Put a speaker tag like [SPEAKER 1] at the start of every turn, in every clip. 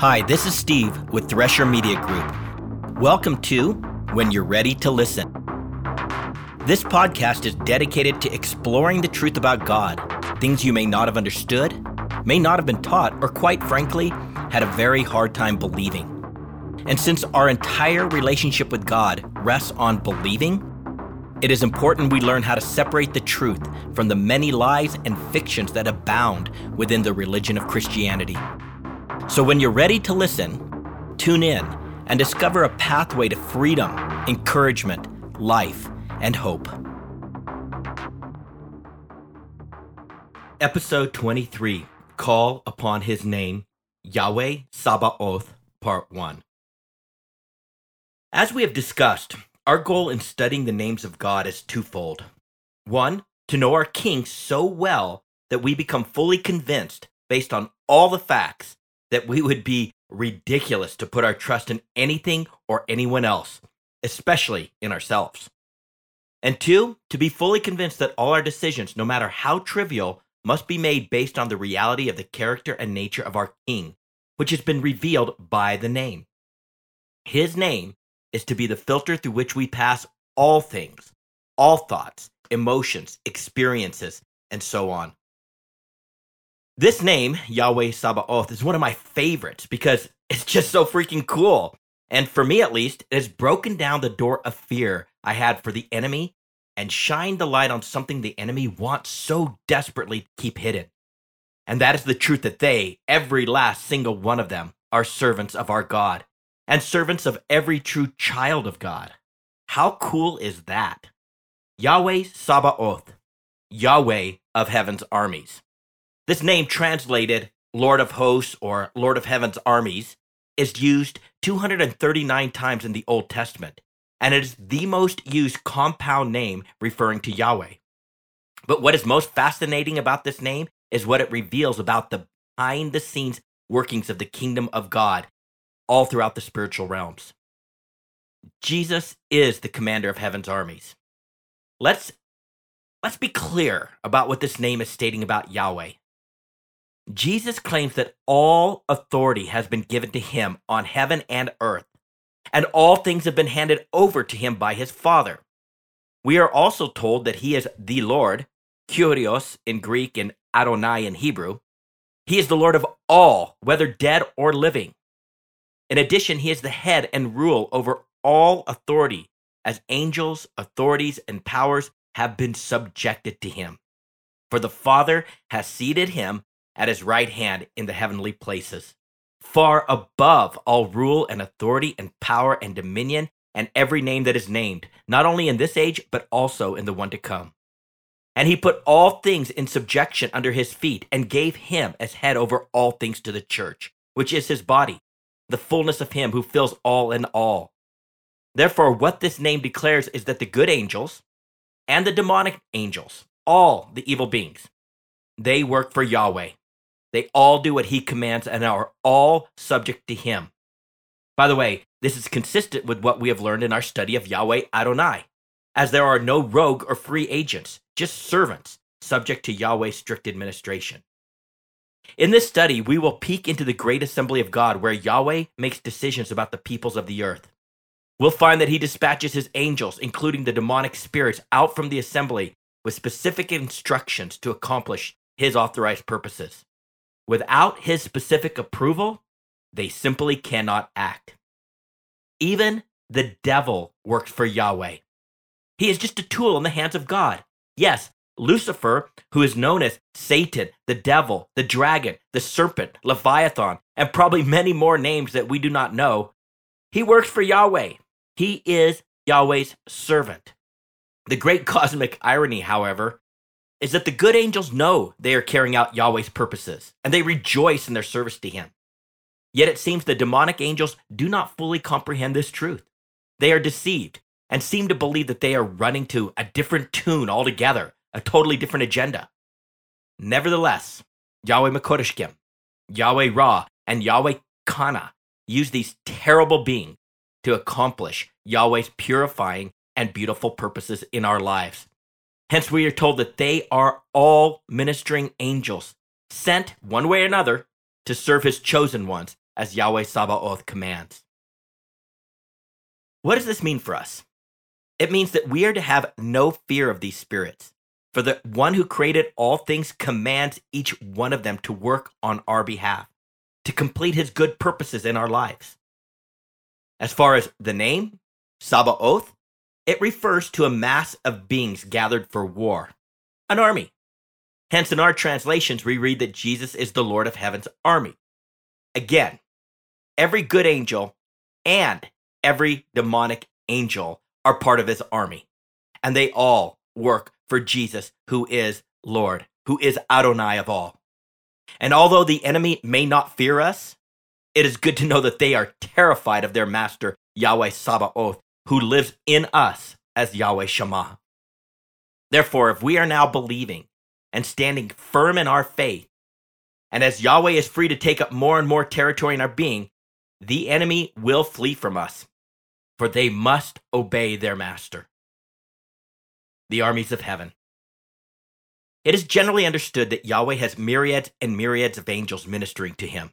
[SPEAKER 1] Hi, this is Steve with Thresher Media Group. Welcome to When You're Ready to Listen. This podcast is dedicated to exploring the truth about God, things you may not have understood, may not have been taught, or quite frankly, had a very hard time believing. And since our entire relationship with God rests on believing, it is important we learn how to separate the truth from the many lies and fictions that abound within the religion of Christianity. So when you're ready to listen, tune in and discover a pathway to freedom, encouragement, life, and hope. Episode 23 Call Upon His Name, Yahweh Sabaoth, Part 1. As we have discussed, our goal in studying the names of God is twofold. One, to know our King so well that we become fully convinced, based on all the facts, that we would be ridiculous to put our trust in anything or anyone else, especially in ourselves. And two, to be fully convinced that all our decisions, no matter how trivial, must be made based on the reality of the character and nature of our King, which has been revealed by the name. His name is to be the filter through which we pass all things, all thoughts, emotions, experiences, and so on. This name, Yahweh Sabaoth, is one of my favorites because it's just so freaking cool. And for me at least, it has broken down the door of fear I had for the enemy and shined the light on something the enemy wants so desperately to keep hidden. And that is the truth that they, every last single one of them, are servants of our God and servants of every true child of God. How cool is that? Yahweh Sabaoth, Yahweh of heaven's armies. This name translated Lord of hosts or Lord of heaven's armies is used 239 times in the Old Testament, and it is the most used compound name referring to Yahweh. But what is most fascinating about this name is what it reveals about the behind the scenes workings of the kingdom of God all throughout the spiritual realms. Jesus is the commander of heaven's armies. Let's let's be clear about what this name is stating about Yahweh. Jesus claims that all authority has been given to him on heaven and earth, and all things have been handed over to him by his Father. We are also told that he is the Lord, Kyrios in Greek and Adonai in Hebrew. He is the Lord of all, whether dead or living. In addition, he is the head and rule over all authority, as angels, authorities, and powers have been subjected to him. For the Father has seated him at his right hand in the heavenly places, far above all rule and authority and power and dominion and every name that is named, not only in this age, but also in the one to come. And he put all things in subjection under his feet and gave him as head over all things to the church, which is his body the fullness of him who fills all in all. Therefore, what this name declares is that the good angels and the demonic angels, all the evil beings, they work for Yahweh. They all do what he commands and are all subject to him. By the way, this is consistent with what we have learned in our study of Yahweh Adonai, as there are no rogue or free agents, just servants subject to Yahweh's strict administration. In this study, we will peek into the great assembly of God where Yahweh makes decisions about the peoples of the earth. We'll find that he dispatches his angels, including the demonic spirits, out from the assembly with specific instructions to accomplish his authorized purposes. Without his specific approval, they simply cannot act. Even the devil works for Yahweh. He is just a tool in the hands of God. Yes, Lucifer, who is known as Satan, the devil, the dragon, the serpent, Leviathan, and probably many more names that we do not know, he works for Yahweh. He is Yahweh's servant. The great cosmic irony, however, is that the good angels know they are carrying out Yahweh's purposes, and they rejoice in their service to him. Yet it seems the demonic angels do not fully comprehend this truth. They are deceived and seem to believe that they are running to a different tune altogether a totally different agenda. Nevertheless, Yahweh Makodeshkim, Yahweh Ra, and Yahweh Kana use these terrible beings to accomplish Yahweh's purifying and beautiful purposes in our lives. Hence, we are told that they are all ministering angels sent one way or another to serve his chosen ones as Yahweh Sabaoth commands. What does this mean for us? It means that we are to have no fear of these spirits, for the one who created all things commands each one of them to work on our behalf, to complete his good purposes in our lives. As far as the name, Sabaoth, it refers to a mass of beings gathered for war, an army. Hence, in our translations, we read that Jesus is the Lord of heaven's army. Again, every good angel and every demonic angel are part of his army, and they all work for Jesus, who is Lord, who is Adonai of all. And although the enemy may not fear us, it is good to know that they are terrified of their master, Yahweh Sabaoth, who lives in us as Yahweh Shammah. Therefore, if we are now believing and standing firm in our faith, and as Yahweh is free to take up more and more territory in our being, the enemy will flee from us, for they must obey their master. The armies of heaven. It is generally understood that Yahweh has myriads and myriads of angels ministering to him.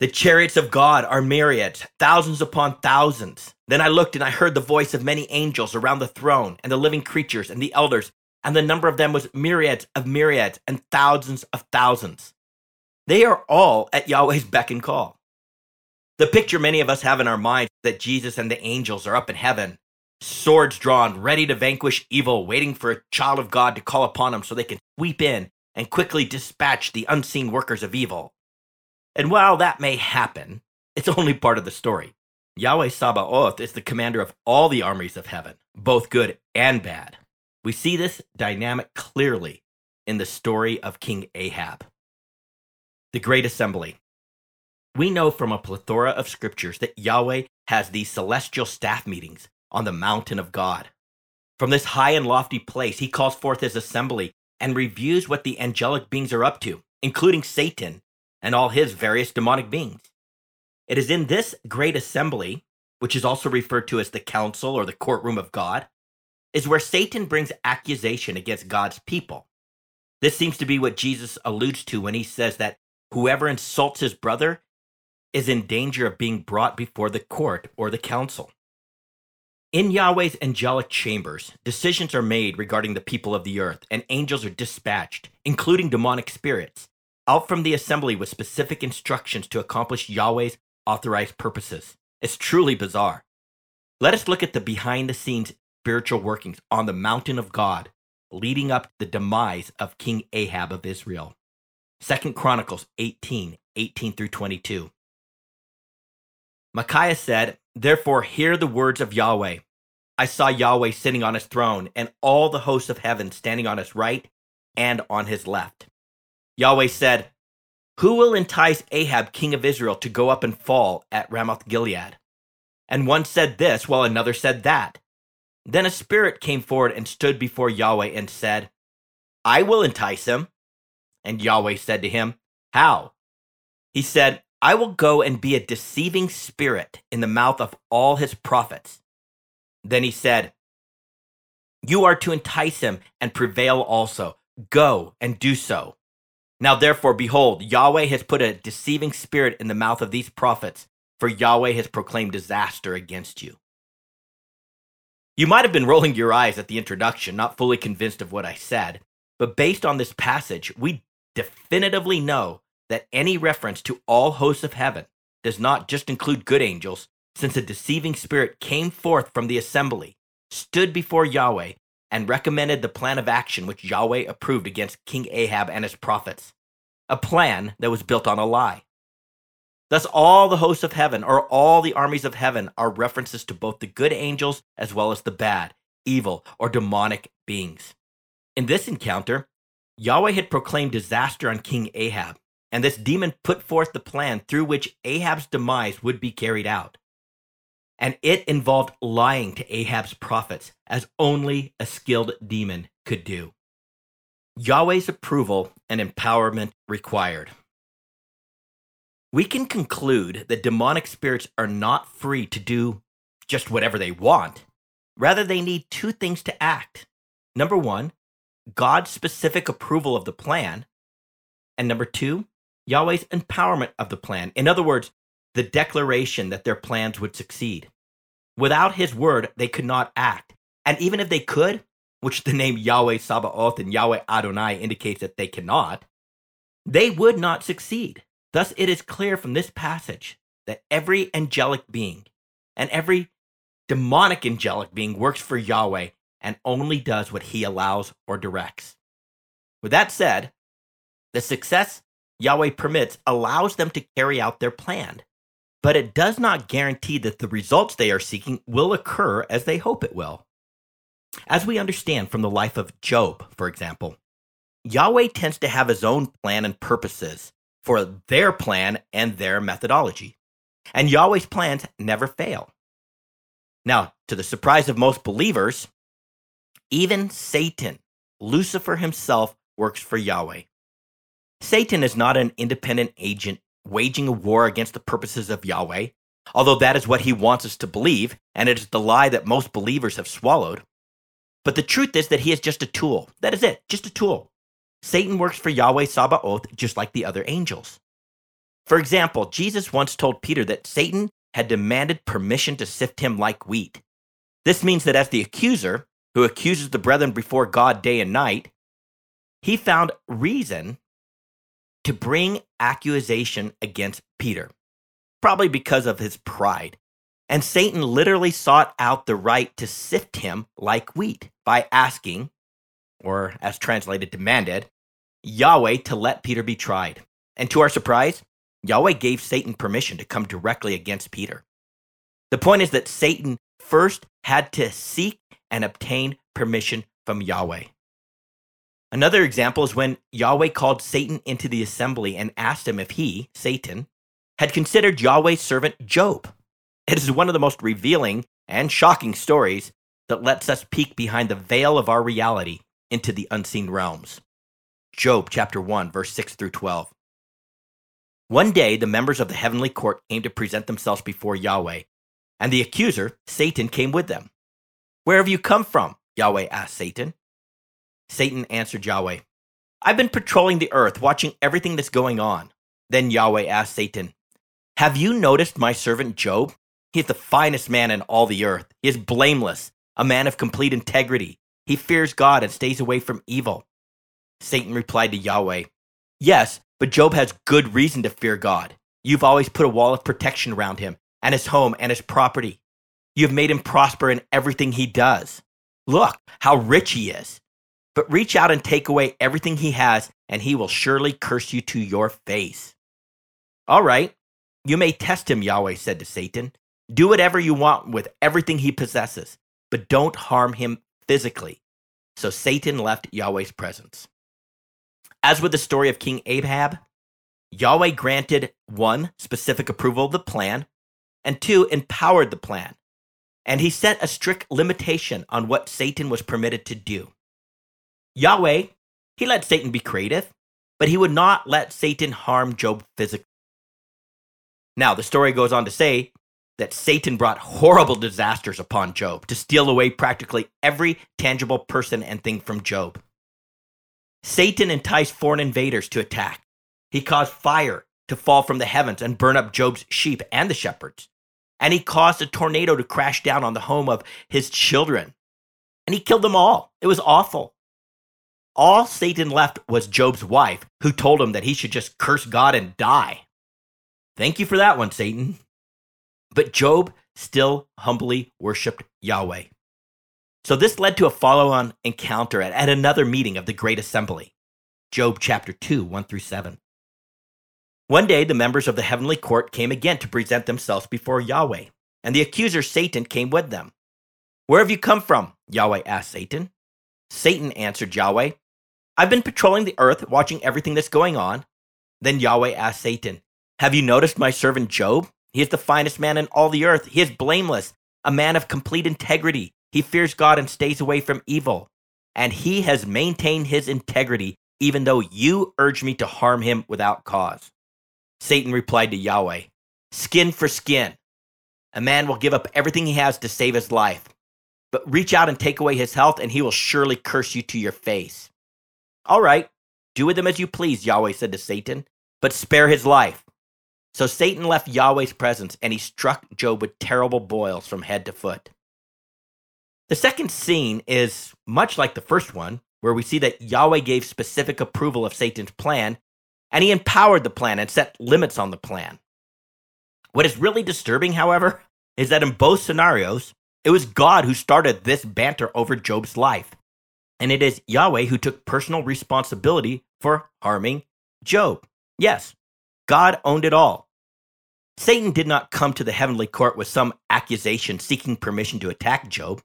[SPEAKER 1] The chariots of God are myriads, thousands upon thousands. Then I looked and I heard the voice of many angels around the throne, and the living creatures, and the elders, and the number of them was myriads of myriads and thousands of thousands. They are all at Yahweh's beck and call. The picture many of us have in our minds that Jesus and the angels are up in heaven, swords drawn, ready to vanquish evil, waiting for a child of God to call upon them so they can sweep in and quickly dispatch the unseen workers of evil. And while that may happen, it's only part of the story. Yahweh Sabaoth is the commander of all the armies of heaven, both good and bad. We see this dynamic clearly in the story of King Ahab. The Great Assembly. We know from a plethora of scriptures that Yahweh has these celestial staff meetings on the mountain of God. From this high and lofty place, he calls forth his assembly and reviews what the angelic beings are up to, including Satan and all his various demonic beings. It is in this great assembly, which is also referred to as the council or the courtroom of God, is where Satan brings accusation against God's people. This seems to be what Jesus alludes to when he says that whoever insults his brother is in danger of being brought before the court or the council. In Yahweh's angelic chambers, decisions are made regarding the people of the earth, and angels are dispatched, including demonic spirits, out from the assembly with specific instructions to accomplish Yahweh's authorized purposes. It's truly bizarre. Let us look at the behind the scenes spiritual workings on the mountain of God leading up to the demise of King Ahab of Israel. Second Chronicles 18, 18 through 22. Micaiah said, Therefore hear the words of Yahweh. I saw Yahweh sitting on his throne, and all the hosts of heaven standing on his right and on his left. Yahweh said, Who will entice Ahab, king of Israel, to go up and fall at Ramoth Gilead? And one said this, while another said that. Then a spirit came forward and stood before Yahweh and said, I will entice him. And Yahweh said to him, How? He said, I will go and be a deceiving spirit in the mouth of all his prophets. Then he said, You are to entice him and prevail also. Go and do so. Now, therefore, behold, Yahweh has put a deceiving spirit in the mouth of these prophets, for Yahweh has proclaimed disaster against you. You might have been rolling your eyes at the introduction, not fully convinced of what I said, but based on this passage, we definitively know that any reference to all hosts of heaven does not just include good angels, since a deceiving spirit came forth from the assembly, stood before Yahweh, and recommended the plan of action which Yahweh approved against King Ahab and his prophets, a plan that was built on a lie. Thus, all the hosts of heaven, or all the armies of heaven, are references to both the good angels as well as the bad, evil, or demonic beings. In this encounter, Yahweh had proclaimed disaster on King Ahab, and this demon put forth the plan through which Ahab's demise would be carried out and it involved lying to Ahab's prophets, as only a skilled demon could do. Yahweh's approval and empowerment required. We can conclude that demonic spirits are not free to do just whatever they want. Rather, they need two things to act. Number one, God's specific approval of the plan. And number two, Yahweh's empowerment of the plan. In other words, the declaration that their plans would succeed. Without his word, they could not act. And even if they could, which the name Yahweh Sabaoth and Yahweh Adonai indicates that they cannot, they would not succeed. Thus, it is clear from this passage that every angelic being and every demonic angelic being works for Yahweh and only does what he allows or directs. With that said, the success Yahweh permits allows them to carry out their plan, but it does not guarantee that the results they are seeking will occur as they hope it will. As we understand from the life of Job, for example, Yahweh tends to have his own plan and purposes for their plan and their methodology. And Yahweh's plans never fail. Now, to the surprise of most believers, even Satan, Lucifer himself, works for Yahweh. Satan is not an independent agent waging a war against the purposes of Yahweh, although that is what he wants us to believe, and it is the lie that most believers have swallowed. But the truth is that he is just a tool. That is it, just a tool. Satan works for Yahweh Sabaoth just like the other angels. For example, Jesus once told Peter that Satan had demanded permission to sift him like wheat. This means that as the accuser, who accuses the brethren before God day and night, he found reason to bring accusation against Peter, probably because of his pride. And Satan literally sought out the right to sift him like wheat by asking, or as translated, demanded, Yahweh to let Peter be tried. And to our surprise, Yahweh gave Satan permission to come directly against Peter. The point is that Satan first had to seek and obtain permission from Yahweh. Another example is when Yahweh called Satan into the assembly and asked him if he, Satan, had considered Yahweh's servant Job. It is one of the most revealing and shocking stories that lets us peek behind the veil of our reality into the unseen realms. Job chapter 1, verse 6 through 12. One day, the members of the heavenly court came to present themselves before Yahweh, and the accuser, Satan, came with them. Where have you come from? Yahweh asked Satan. Satan answered Yahweh, I've been patrolling the earth, watching everything that's going on. Then Yahweh asked Satan, Have you noticed my servant Job? He is the finest man in all the earth. He is blameless, a man of complete integrity. He fears God and stays away from evil. Satan replied to Yahweh, Yes, but Job has good reason to fear God. You've always put a wall of protection around him and his home and his property. You have made him prosper in everything he does. Look how rich he is. But reach out and take away everything he has, and he will surely curse you to your face. All right, you may test him, Yahweh said to Satan. Do whatever you want with everything he possesses, but don't harm him physically. So Satan left Yahweh's presence. As with the story of King Ahab, Yahweh granted one, specific approval of the plan, and two, empowered the plan. And he set a strict limitation on what Satan was permitted to do. Yahweh, he let Satan be creative, but he would not let Satan harm Job physically. Now, the story goes on to say that Satan brought horrible disasters upon Job to steal away practically every tangible person and thing from Job. Satan enticed foreign invaders to attack. He caused fire to fall from the heavens and burn up Job's sheep and the shepherds. And he caused a tornado to crash down on the home of his children. And he killed them all. It was awful. All Satan left was Job's wife, who told him that he should just curse God and die. Thank you for that one, Satan. But Job still humbly worshiped Yahweh. So this led to a follow on encounter at, at another meeting of the Great Assembly, Job chapter 2, 1 through 7. One day, the members of the heavenly court came again to present themselves before Yahweh, and the accuser Satan came with them. Where have you come from? Yahweh asked Satan. Satan answered Yahweh, I've been patrolling the earth, watching everything that's going on. Then Yahweh asked Satan, Have you noticed my servant Job? He is the finest man in all the earth. He is blameless, a man of complete integrity. He fears God and stays away from evil. And he has maintained his integrity, even though you urge me to harm him without cause. Satan replied to Yahweh, Skin for skin. A man will give up everything he has to save his life. But reach out and take away his health, and he will surely curse you to your face. All right, do with him as you please, Yahweh said to Satan, but spare his life. So Satan left Yahweh's presence and he struck Job with terrible boils from head to foot. The second scene is much like the first one, where we see that Yahweh gave specific approval of Satan's plan and he empowered the plan and set limits on the plan. What is really disturbing, however, is that in both scenarios, it was God who started this banter over Job's life. And it is Yahweh who took personal responsibility for harming Job. Yes, God owned it all. Satan did not come to the heavenly court with some accusation seeking permission to attack Job.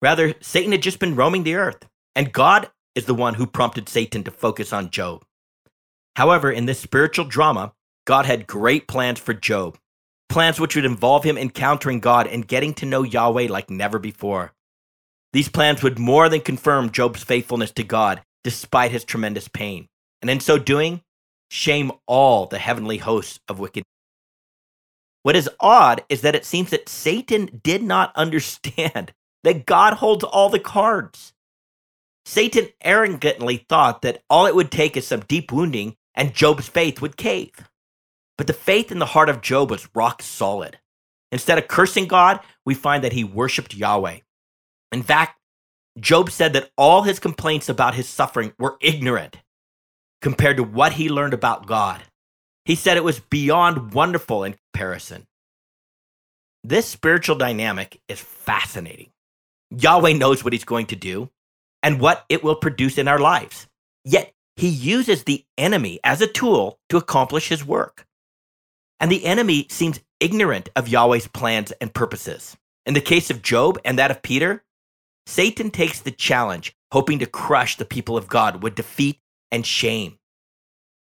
[SPEAKER 1] Rather, Satan had just been roaming the earth, and God is the one who prompted Satan to focus on Job. However, in this spiritual drama, God had great plans for Job, plans which would involve him encountering God and getting to know Yahweh like never before. These plans would more than confirm Job's faithfulness to God despite his tremendous pain, and in so doing, shame all the heavenly hosts of wicked. What is odd is that it seems that Satan did not understand that God holds all the cards. Satan arrogantly thought that all it would take is some deep wounding and Job's faith would cave. But the faith in the heart of Job was rock solid. Instead of cursing God, we find that he worshiped Yahweh. In fact, Job said that all his complaints about his suffering were ignorant compared to what he learned about God. He said it was beyond wonderful in comparison. This spiritual dynamic is fascinating. Yahweh knows what he's going to do and what it will produce in our lives. Yet he uses the enemy as a tool to accomplish his work. And the enemy seems ignorant of Yahweh's plans and purposes. In the case of Job and that of Peter, Satan takes the challenge, hoping to crush the people of God with defeat and shame.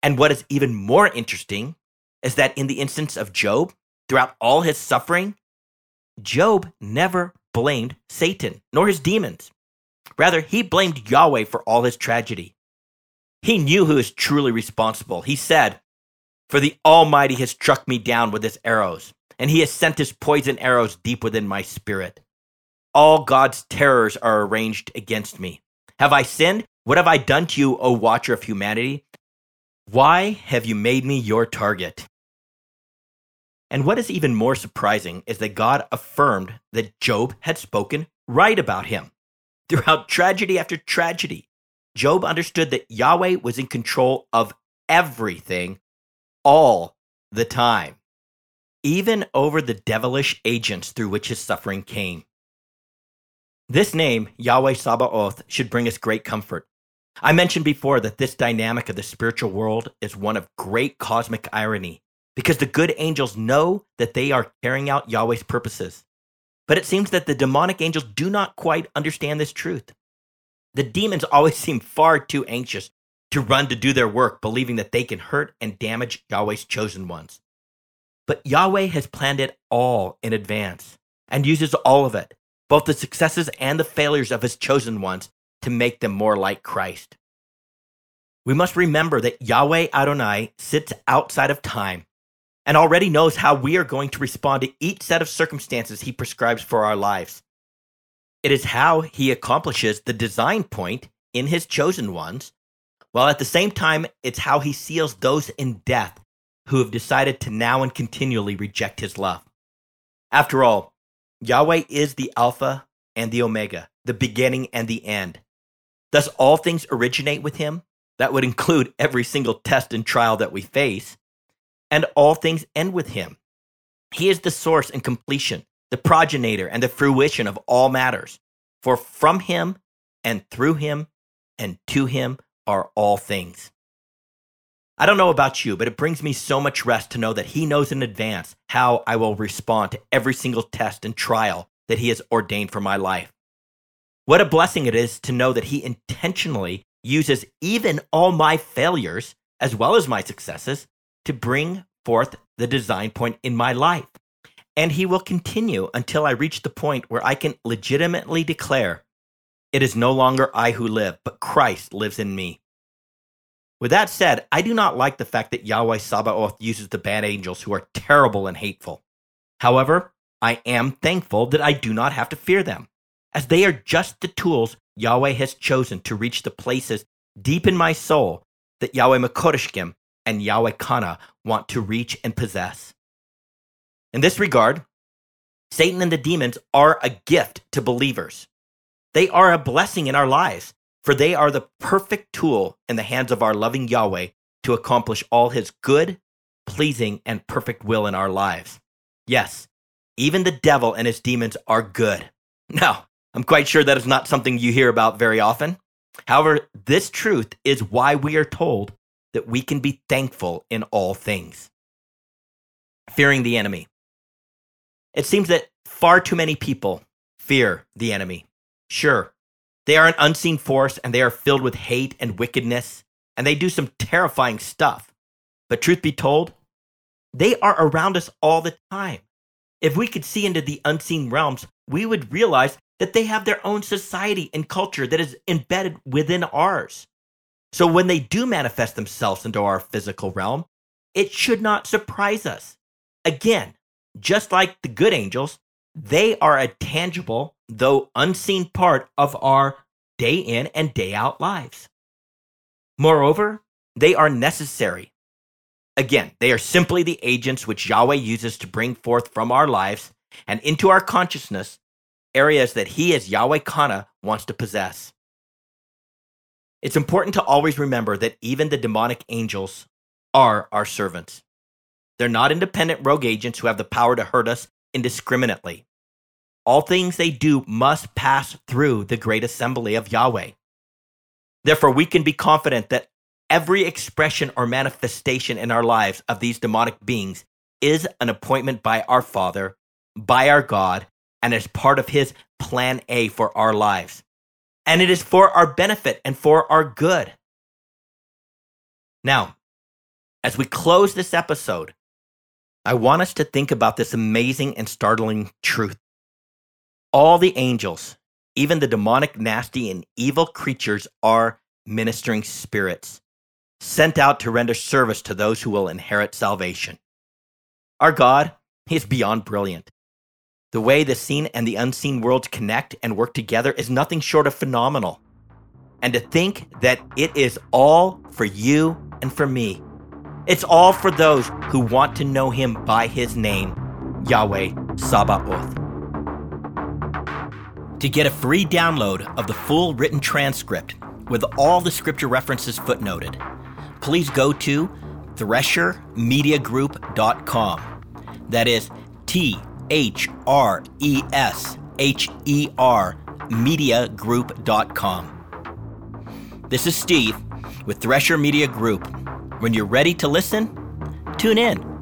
[SPEAKER 1] And what is even more interesting is that in the instance of Job, throughout all his suffering, Job never blamed Satan nor his demons. Rather, he blamed Yahweh for all his tragedy. He knew who was truly responsible. He said, For the Almighty has struck me down with his arrows, and he has sent his poison arrows deep within my spirit. All God's terrors are arranged against me. Have I sinned? What have I done to you, O watcher of humanity? Why have you made me your target? And what is even more surprising is that God affirmed that Job had spoken right about him. Throughout tragedy after tragedy, Job understood that Yahweh was in control of everything all the time, even over the devilish agents through which his suffering came. This name, Yahweh Sabaoth, should bring us great comfort. I mentioned before that this dynamic of the spiritual world is one of great cosmic irony because the good angels know that they are carrying out Yahweh's purposes. But it seems that the demonic angels do not quite understand this truth. The demons always seem far too anxious to run to do their work, believing that they can hurt and damage Yahweh's chosen ones. But Yahweh has planned it all in advance and uses all of it, both the successes and the failures of his chosen ones, to make them more like Christ. We must remember that Yahweh Adonai sits outside of time and already knows how we are going to respond to each set of circumstances he prescribes for our lives. It is how he accomplishes the design point in his chosen ones, while at the same time, it's how he seals those in death who have decided to now and continually reject his love. After all, Yahweh is the Alpha and the Omega, the beginning and the end. Thus, all things originate with him. That would include every single test and trial that we face. And all things end with him. He is the source and completion, the progenitor and the fruition of all matters. For from him and through him and to him are all things. I don't know about you, but it brings me so much rest to know that he knows in advance how I will respond to every single test and trial that he has ordained for my life. What a blessing it is to know that he intentionally uses even all my failures, as well as my successes, to bring forth the design point in my life. And he will continue until I reach the point where I can legitimately declare, It is no longer I who live, but Christ lives in me. With that said, I do not like the fact that Yahweh Sabaoth uses the bad angels who are terrible and hateful. However, I am thankful that I do not have to fear them, as they are just the tools Yahweh has chosen to reach the places deep in my soul that Yahweh Makodeshkim and Yahweh Kana want to reach and possess. In this regard, Satan and the demons are a gift to believers. They are a blessing in our lives, for they are the perfect tool in the hands of our loving Yahweh to accomplish all his good, pleasing, and perfect will in our lives. Yes, even the devil and his demons are good. Now, I'm quite sure that is not something you hear about very often. However, this truth is why we are told that we can be thankful in all things. Fearing the enemy. It seems that far too many people fear the enemy. Sure, they are an unseen force and they are filled with hate and wickedness, and they do some terrifying stuff. But truth be told, they are around us all the time. If we could see into the unseen realms, we would realize that they have their own society and culture that is embedded within ours. So when they do manifest themselves into our physical realm, it should not surprise us. Again, just like the good angels, they are a tangible, though unseen part of our day in and day out lives. Moreover, they are necessary. Again, they are simply the agents which Yahweh uses to bring forth from our lives and into our consciousness areas that he as Yahweh Kana wants to possess. It's important to always remember that even the demonic angels are our servants. They're not independent rogue agents who have the power to hurt us indiscriminately. All things they do must pass through the great assembly of Yahweh. Therefore, we can be confident that every expression or manifestation in our lives of these demonic beings is an appointment by our Father, by our God, and as part of his plan A for our lives. And it is for our benefit and for our good. Now, as we close this episode, I want us to think about this amazing and startling truth. All the angels, even the demonic, nasty, and evil creatures, are ministering spirits sent out to render service to those who will inherit salvation. Our God, is beyond brilliant. The way the seen and the unseen worlds connect and work together is nothing short of phenomenal. And to think that it is all for you and for me. It's all for those who want to know him by his name, Yahweh Sabaoth. To get a free download of the full written transcript with all the scripture references footnoted, please go to threshermediagroup.com. That is T H R E S H E R mediagroup.com. This is Steve with Thresher Media Group. When you're ready to listen, tune in.